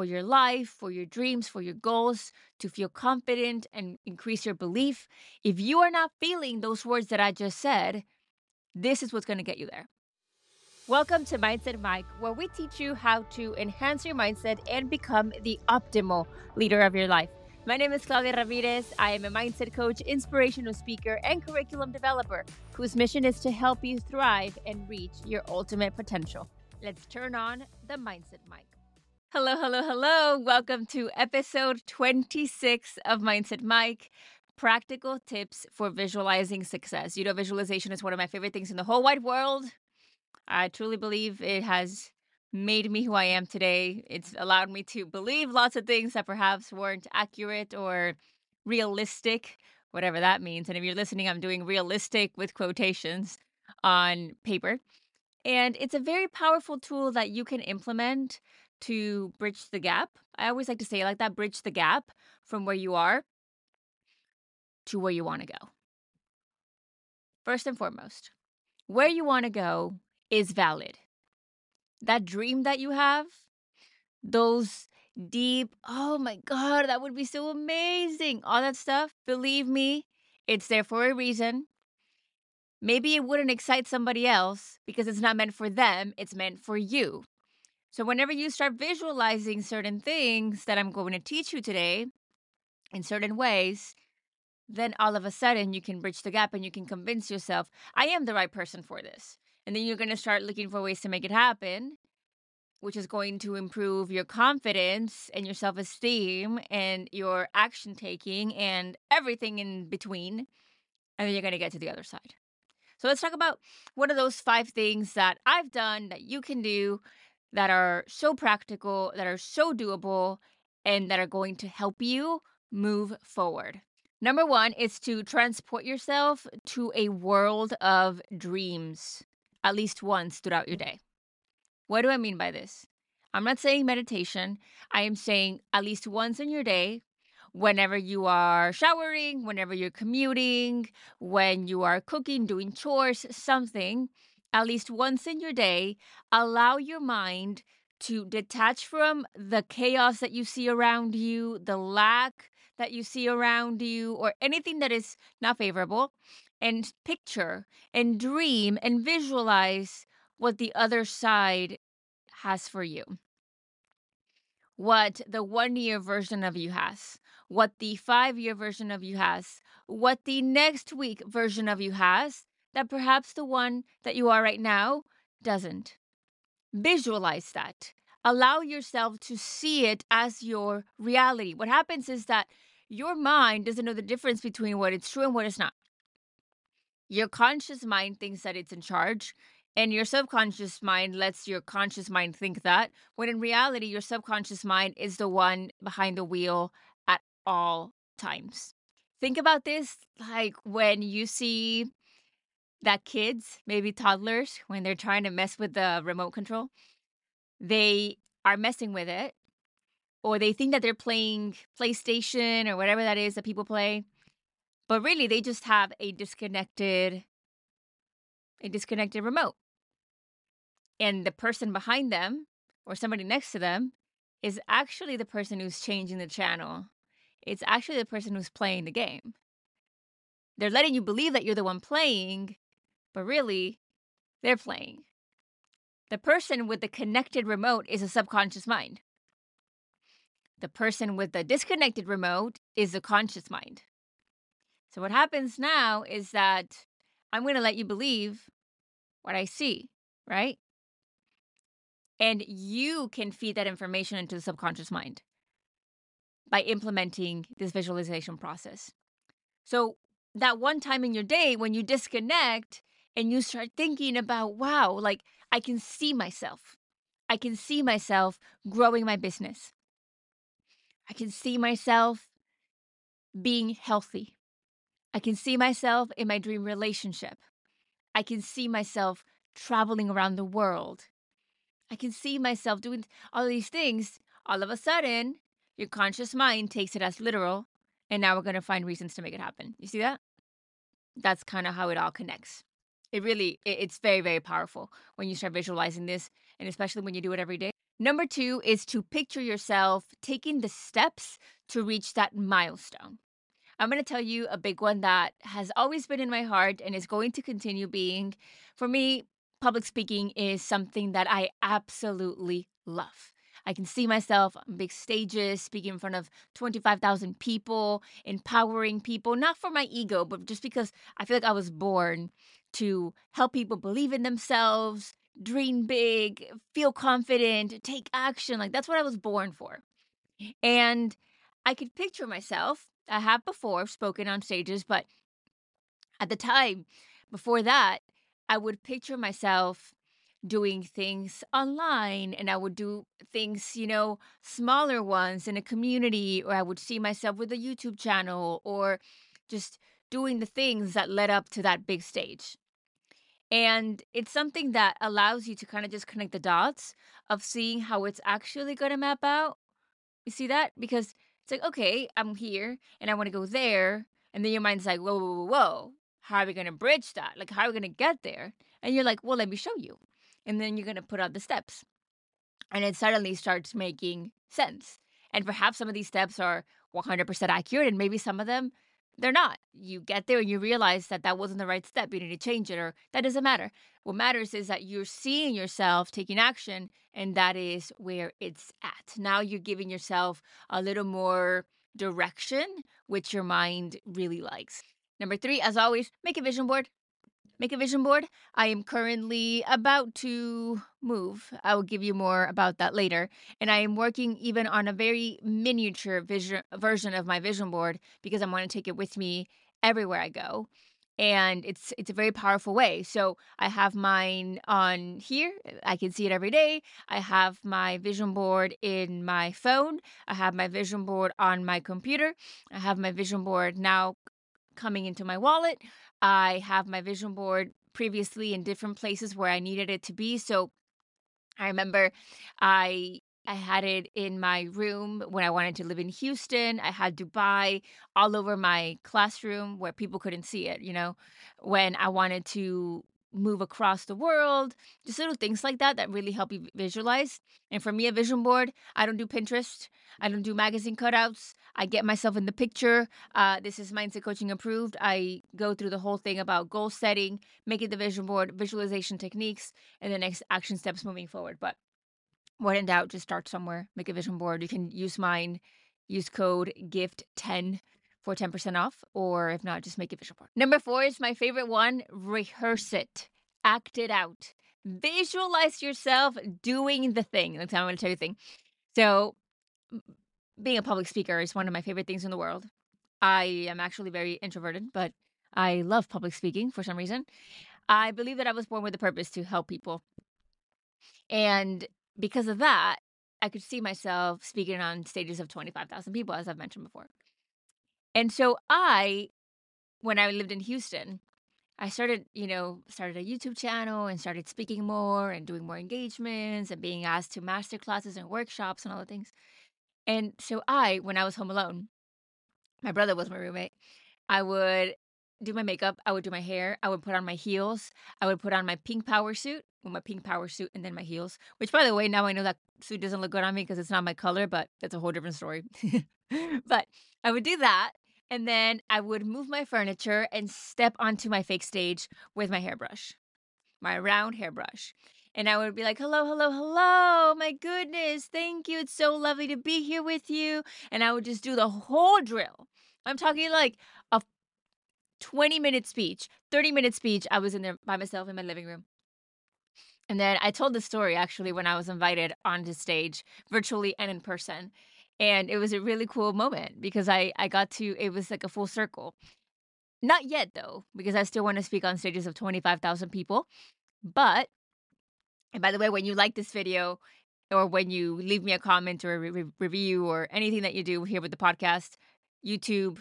for your life, for your dreams, for your goals, to feel confident and increase your belief. If you are not feeling those words that I just said, this is what's going to get you there. Welcome to Mindset Mic, where we teach you how to enhance your mindset and become the optimal leader of your life. My name is Claudia Ramirez. I am a mindset coach, inspirational speaker, and curriculum developer whose mission is to help you thrive and reach your ultimate potential. Let's turn on the Mindset Mic. Hello, hello, hello. Welcome to episode 26 of Mindset Mic practical tips for visualizing success. You know, visualization is one of my favorite things in the whole wide world. I truly believe it has made me who I am today. It's allowed me to believe lots of things that perhaps weren't accurate or realistic, whatever that means. And if you're listening, I'm doing realistic with quotations on paper. And it's a very powerful tool that you can implement to bridge the gap. I always like to say like that bridge the gap from where you are to where you want to go. First and foremost, where you want to go is valid. That dream that you have, those deep, oh my God, that would be so amazing, all that stuff, believe me, it's there for a reason. Maybe it wouldn't excite somebody else because it's not meant for them, it's meant for you. So, whenever you start visualizing certain things that I'm going to teach you today in certain ways, then all of a sudden you can bridge the gap and you can convince yourself, I am the right person for this. And then you're going to start looking for ways to make it happen, which is going to improve your confidence and your self esteem and your action taking and everything in between. And then you're going to get to the other side. So, let's talk about what are those five things that I've done that you can do that are so practical, that are so doable, and that are going to help you move forward. Number one is to transport yourself to a world of dreams at least once throughout your day. What do I mean by this? I'm not saying meditation. I am saying at least once in your day, whenever you are showering, whenever you're commuting, when you are cooking, doing chores, something at least once in your day, allow your mind to detach from the chaos that you see around you, the lack that you see around you, or anything that is not favorable, and picture and dream and visualize what the other side has for you. What the one year version of you has, what the five year version of you has, what the next week version of you has, that perhaps the one that you are right now doesn't. Visualize that. Allow yourself to see it as your reality. What happens is that your mind doesn't know the difference between what is true and what is not. Your conscious mind thinks that it's in charge, and your subconscious mind lets your conscious mind think that, when in reality, your subconscious mind is the one behind the wheel at all times. Think about this like when you see that kids, maybe toddlers, when they're trying to mess with the remote control, they are messing with it or they think that they're playing PlayStation or whatever that is that people play. But really they just have a disconnected a disconnected remote. And the person behind them or somebody next to them is actually the person who's changing the channel. It's actually the person who's playing the game. They're letting you believe that you're the one playing, but really, they're playing. The person with the connected remote is a subconscious mind. The person with the disconnected remote is a conscious mind. So, what happens now is that I'm going to let you believe what I see, right? And you can feed that information into the subconscious mind by implementing this visualization process. So, that one time in your day when you disconnect and you start thinking about, wow, like I can see myself. I can see myself growing my business. I can see myself being healthy. I can see myself in my dream relationship. I can see myself traveling around the world. I can see myself doing all these things. All of a sudden, your conscious mind takes it as literal, and now we're going to find reasons to make it happen. You see that? That's kind of how it all connects it really it, it's very very powerful when you start visualizing this and especially when you do it every day Number two is to picture yourself taking the steps to reach that milestone. I'm going to tell you a big one that has always been in my heart and is going to continue being. For me, public speaking is something that I absolutely love. I can see myself on big stages, speaking in front of 25,000 people, empowering people, not for my ego, but just because I feel like I was born to help people believe in themselves, dream big, feel confident, take action. Like that's what I was born for. And I could picture myself. I have before spoken on stages, but at the time before that, I would picture myself doing things online and I would do things, you know, smaller ones in a community, or I would see myself with a YouTube channel or just doing the things that led up to that big stage. And it's something that allows you to kind of just connect the dots of seeing how it's actually going to map out. You see that? Because it's like, okay, I'm here and I want to go there. And then your mind's like, whoa, whoa, whoa, whoa. How are we going to bridge that? Like, how are we going to get there? And you're like, well, let me show you and then you're going to put out the steps. And it suddenly starts making sense. And perhaps some of these steps are 100% accurate, and maybe some of them they're not. You get there and you realize that that wasn't the right step. You need to change it, or that doesn't matter. What matters is that you're seeing yourself taking action, and that is where it's at. Now you're giving yourself a little more direction, which your mind really likes. Number three, as always, make a vision board make a vision board. I am currently about to move. I will give you more about that later. And I am working even on a very miniature vision version of my vision board because I want to take it with me everywhere I go. And it's it's a very powerful way. So I have mine on here. I can see it every day. I have my vision board in my phone. I have my vision board on my computer. I have my vision board now coming into my wallet. I have my vision board previously in different places where I needed it to be. So I remember I I had it in my room when I wanted to live in Houston. I had Dubai all over my classroom where people couldn't see it, you know, when I wanted to move across the world, just little things like that that really help you visualize. And for me, a vision board, I don't do Pinterest, I don't do magazine cutouts. I get myself in the picture. Uh, this is mindset coaching approved. I go through the whole thing about goal setting, making the vision board, visualization techniques, and the next action steps moving forward. But when in doubt, just start somewhere, make a vision board. You can use mine, use code GIFT10 for 10% off, or if not, just make a visual board. Number four is my favorite one rehearse it, act it out. Visualize yourself doing the thing. That's how I'm going to tell you the thing. So, being a public speaker is one of my favorite things in the world. I am actually very introverted, but I love public speaking for some reason. I believe that I was born with a purpose to help people. And because of that, I could see myself speaking on stages of 25,000 people, as I've mentioned before. And so I, when I lived in Houston, I started, you know, started a YouTube channel and started speaking more and doing more engagements and being asked to master classes and workshops and all the things. And so I, when I was home alone, my brother was my roommate. I would do my makeup, I would do my hair, I would put on my heels, I would put on my pink power suit, with my pink power suit, and then my heels. Which, by the way, now I know that suit doesn't look good on me because it's not my color, but that's a whole different story. but I would do that, and then I would move my furniture and step onto my fake stage with my hairbrush, my round hairbrush. And I would be like, hello, hello, hello. My goodness. Thank you. It's so lovely to be here with you. And I would just do the whole drill. I'm talking like a 20 minute speech, 30 minute speech. I was in there by myself in my living room. And then I told the story actually when I was invited onto stage, virtually and in person and it was a really cool moment because I I got to it was like a full circle. Not yet though, because I still want to speak on stages of 25,000 people. But and by the way, when you like this video or when you leave me a comment or a re- review or anything that you do here with the podcast, YouTube,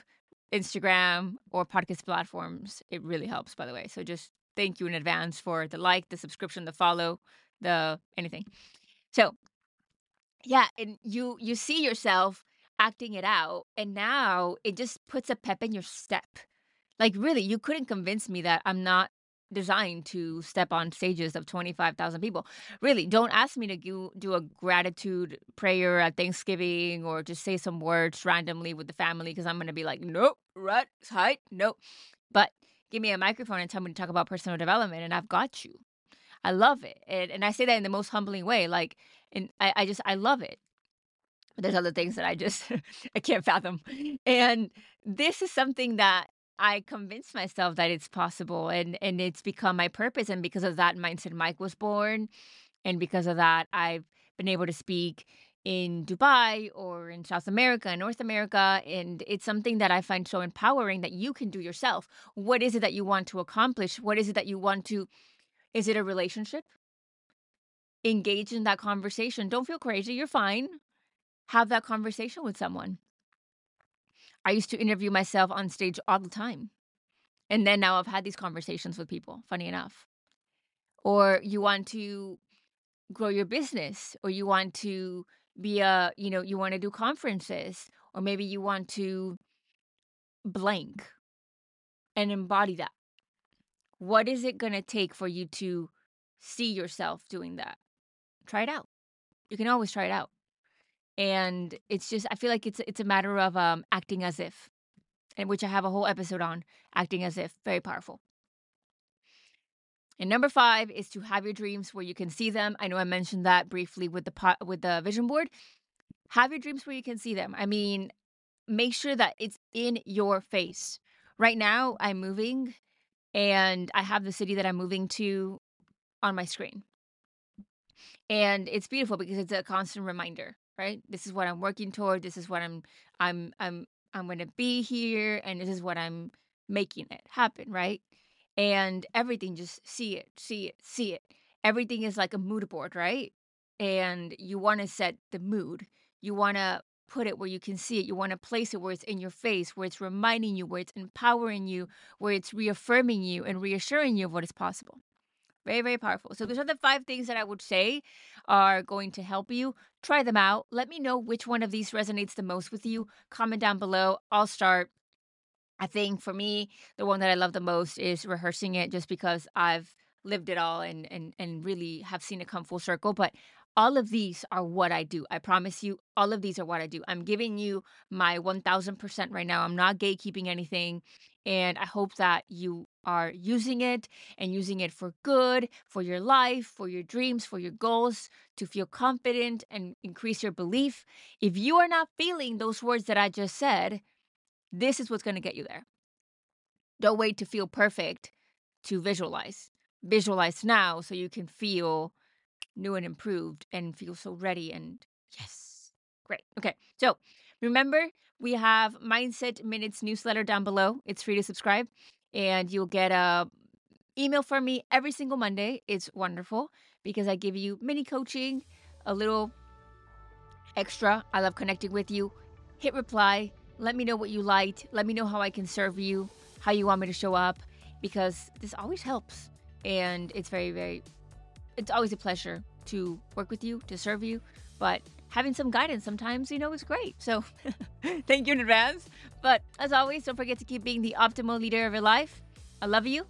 Instagram, or podcast platforms, it really helps, by the way. So just thank you in advance for the like, the subscription, the follow, the anything. So yeah, and you you see yourself acting it out, and now it just puts a pep in your step. Like really, you couldn't convince me that I'm not designed to step on stages of 25,000 people. Really, don't ask me to do, do a gratitude prayer at Thanksgiving or just say some words randomly with the family because I'm going to be like, nope, right, height, nope. But give me a microphone and tell me to talk about personal development and I've got you. I love it. And, and I say that in the most humbling way. Like, and I, I just, I love it. But there's other things that I just, I can't fathom. And this is something that I convinced myself that it's possible and and it's become my purpose and because of that mindset Mic was born and because of that I've been able to speak in Dubai or in South America and North America and it's something that I find so empowering that you can do yourself. What is it that you want to accomplish? What is it that you want to is it a relationship? Engage in that conversation. Don't feel crazy, you're fine. Have that conversation with someone. I used to interview myself on stage all the time. And then now I've had these conversations with people, funny enough. Or you want to grow your business, or you want to be a, you know, you want to do conferences, or maybe you want to blank and embody that. What is it going to take for you to see yourself doing that? Try it out. You can always try it out and it's just I feel like it's it's a matter of um acting as if, and which I have a whole episode on acting as if, very powerful. And number five is to have your dreams where you can see them. I know I mentioned that briefly with the pot, with the vision board. Have your dreams where you can see them. I mean, make sure that it's in your face. Right now, I'm moving, and I have the city that I'm moving to on my screen, and it's beautiful because it's a constant reminder right? This is what I'm working toward. This is what I'm I'm I'm I'm going to be here and this is what I'm making it happen, right? And everything just see it, see it, see it. Everything is like a mood board, right? And you want to set the mood. You want to put it where you can see it. You want to place it where it's in your face, where it's reminding you, where it's empowering you, where it's reaffirming you and reassuring you of what is possible. Very, very powerful. So, those are the five things that I would say are going to help you. Try them out. Let me know which one of these resonates the most with you. Comment down below. I'll start. I think for me, the one that I love the most is rehearsing it just because I've lived it all and and and really have seen it come full circle. But all of these are what I do. I promise you, all of these are what I do. I'm giving you my 1000% right now. I'm not gatekeeping anything. And I hope that you are using it and using it for good, for your life, for your dreams, for your goals, to feel confident and increase your belief. If you are not feeling those words that I just said, this is what's going to get you there. Don't wait to feel perfect to visualize. Visualize now so you can feel new and improved and feel so ready and yes. Great. Okay. So remember, we have Mindset Minutes newsletter down below. It's free to subscribe and you'll get a email from me every single Monday. It's wonderful because I give you mini coaching, a little extra. I love connecting with you. Hit reply. Let me know what you liked. Let me know how I can serve you, how you want me to show up, because this always helps. And it's very, very, it's always a pleasure to work with you, to serve you. But having some guidance sometimes, you know, is great. So thank you in advance. But as always, don't forget to keep being the optimal leader of your life. I love you.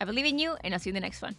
I believe in you, and I'll see you in the next one.